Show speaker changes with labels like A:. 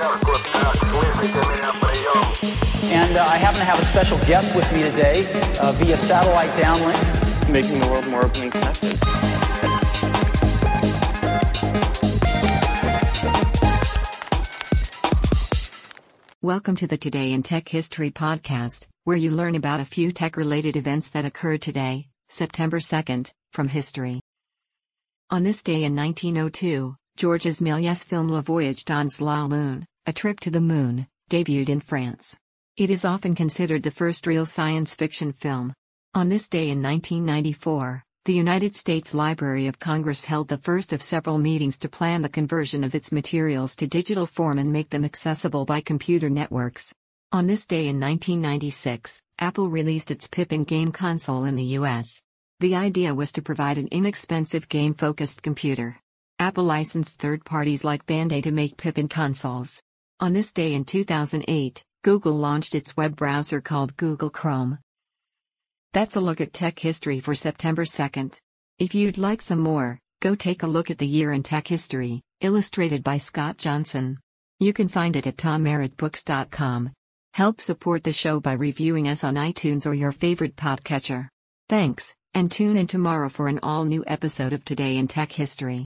A: And uh, I happen to have a special guest with me today uh, via satellite downlink.
B: Making the world more open and connected.
C: Welcome to the Today in Tech History podcast, where you learn about a few tech related events that occurred today, September 2nd, from history. On this day in 1902, Georges Méliès' film Le Voyage dans la Lune, A Trip to the Moon, debuted in France. It is often considered the first real science fiction film. On this day in 1994, the United States Library of Congress held the first of several meetings to plan the conversion of its materials to digital form and make them accessible by computer networks. On this day in 1996, Apple released its Pippin game console in the US. The idea was to provide an inexpensive game focused computer. Apple licensed third parties like Bandai to make Pippin consoles. On this day in 2008, Google launched its web browser called Google Chrome. That's a look at tech history for September 2nd. If you'd like some more, go take a look at the year in tech history, illustrated by Scott Johnson. You can find it at tommerrittbooks.com. Help support the show by reviewing us on iTunes or your favorite podcatcher. Thanks, and tune in tomorrow for an all new episode of Today in Tech History.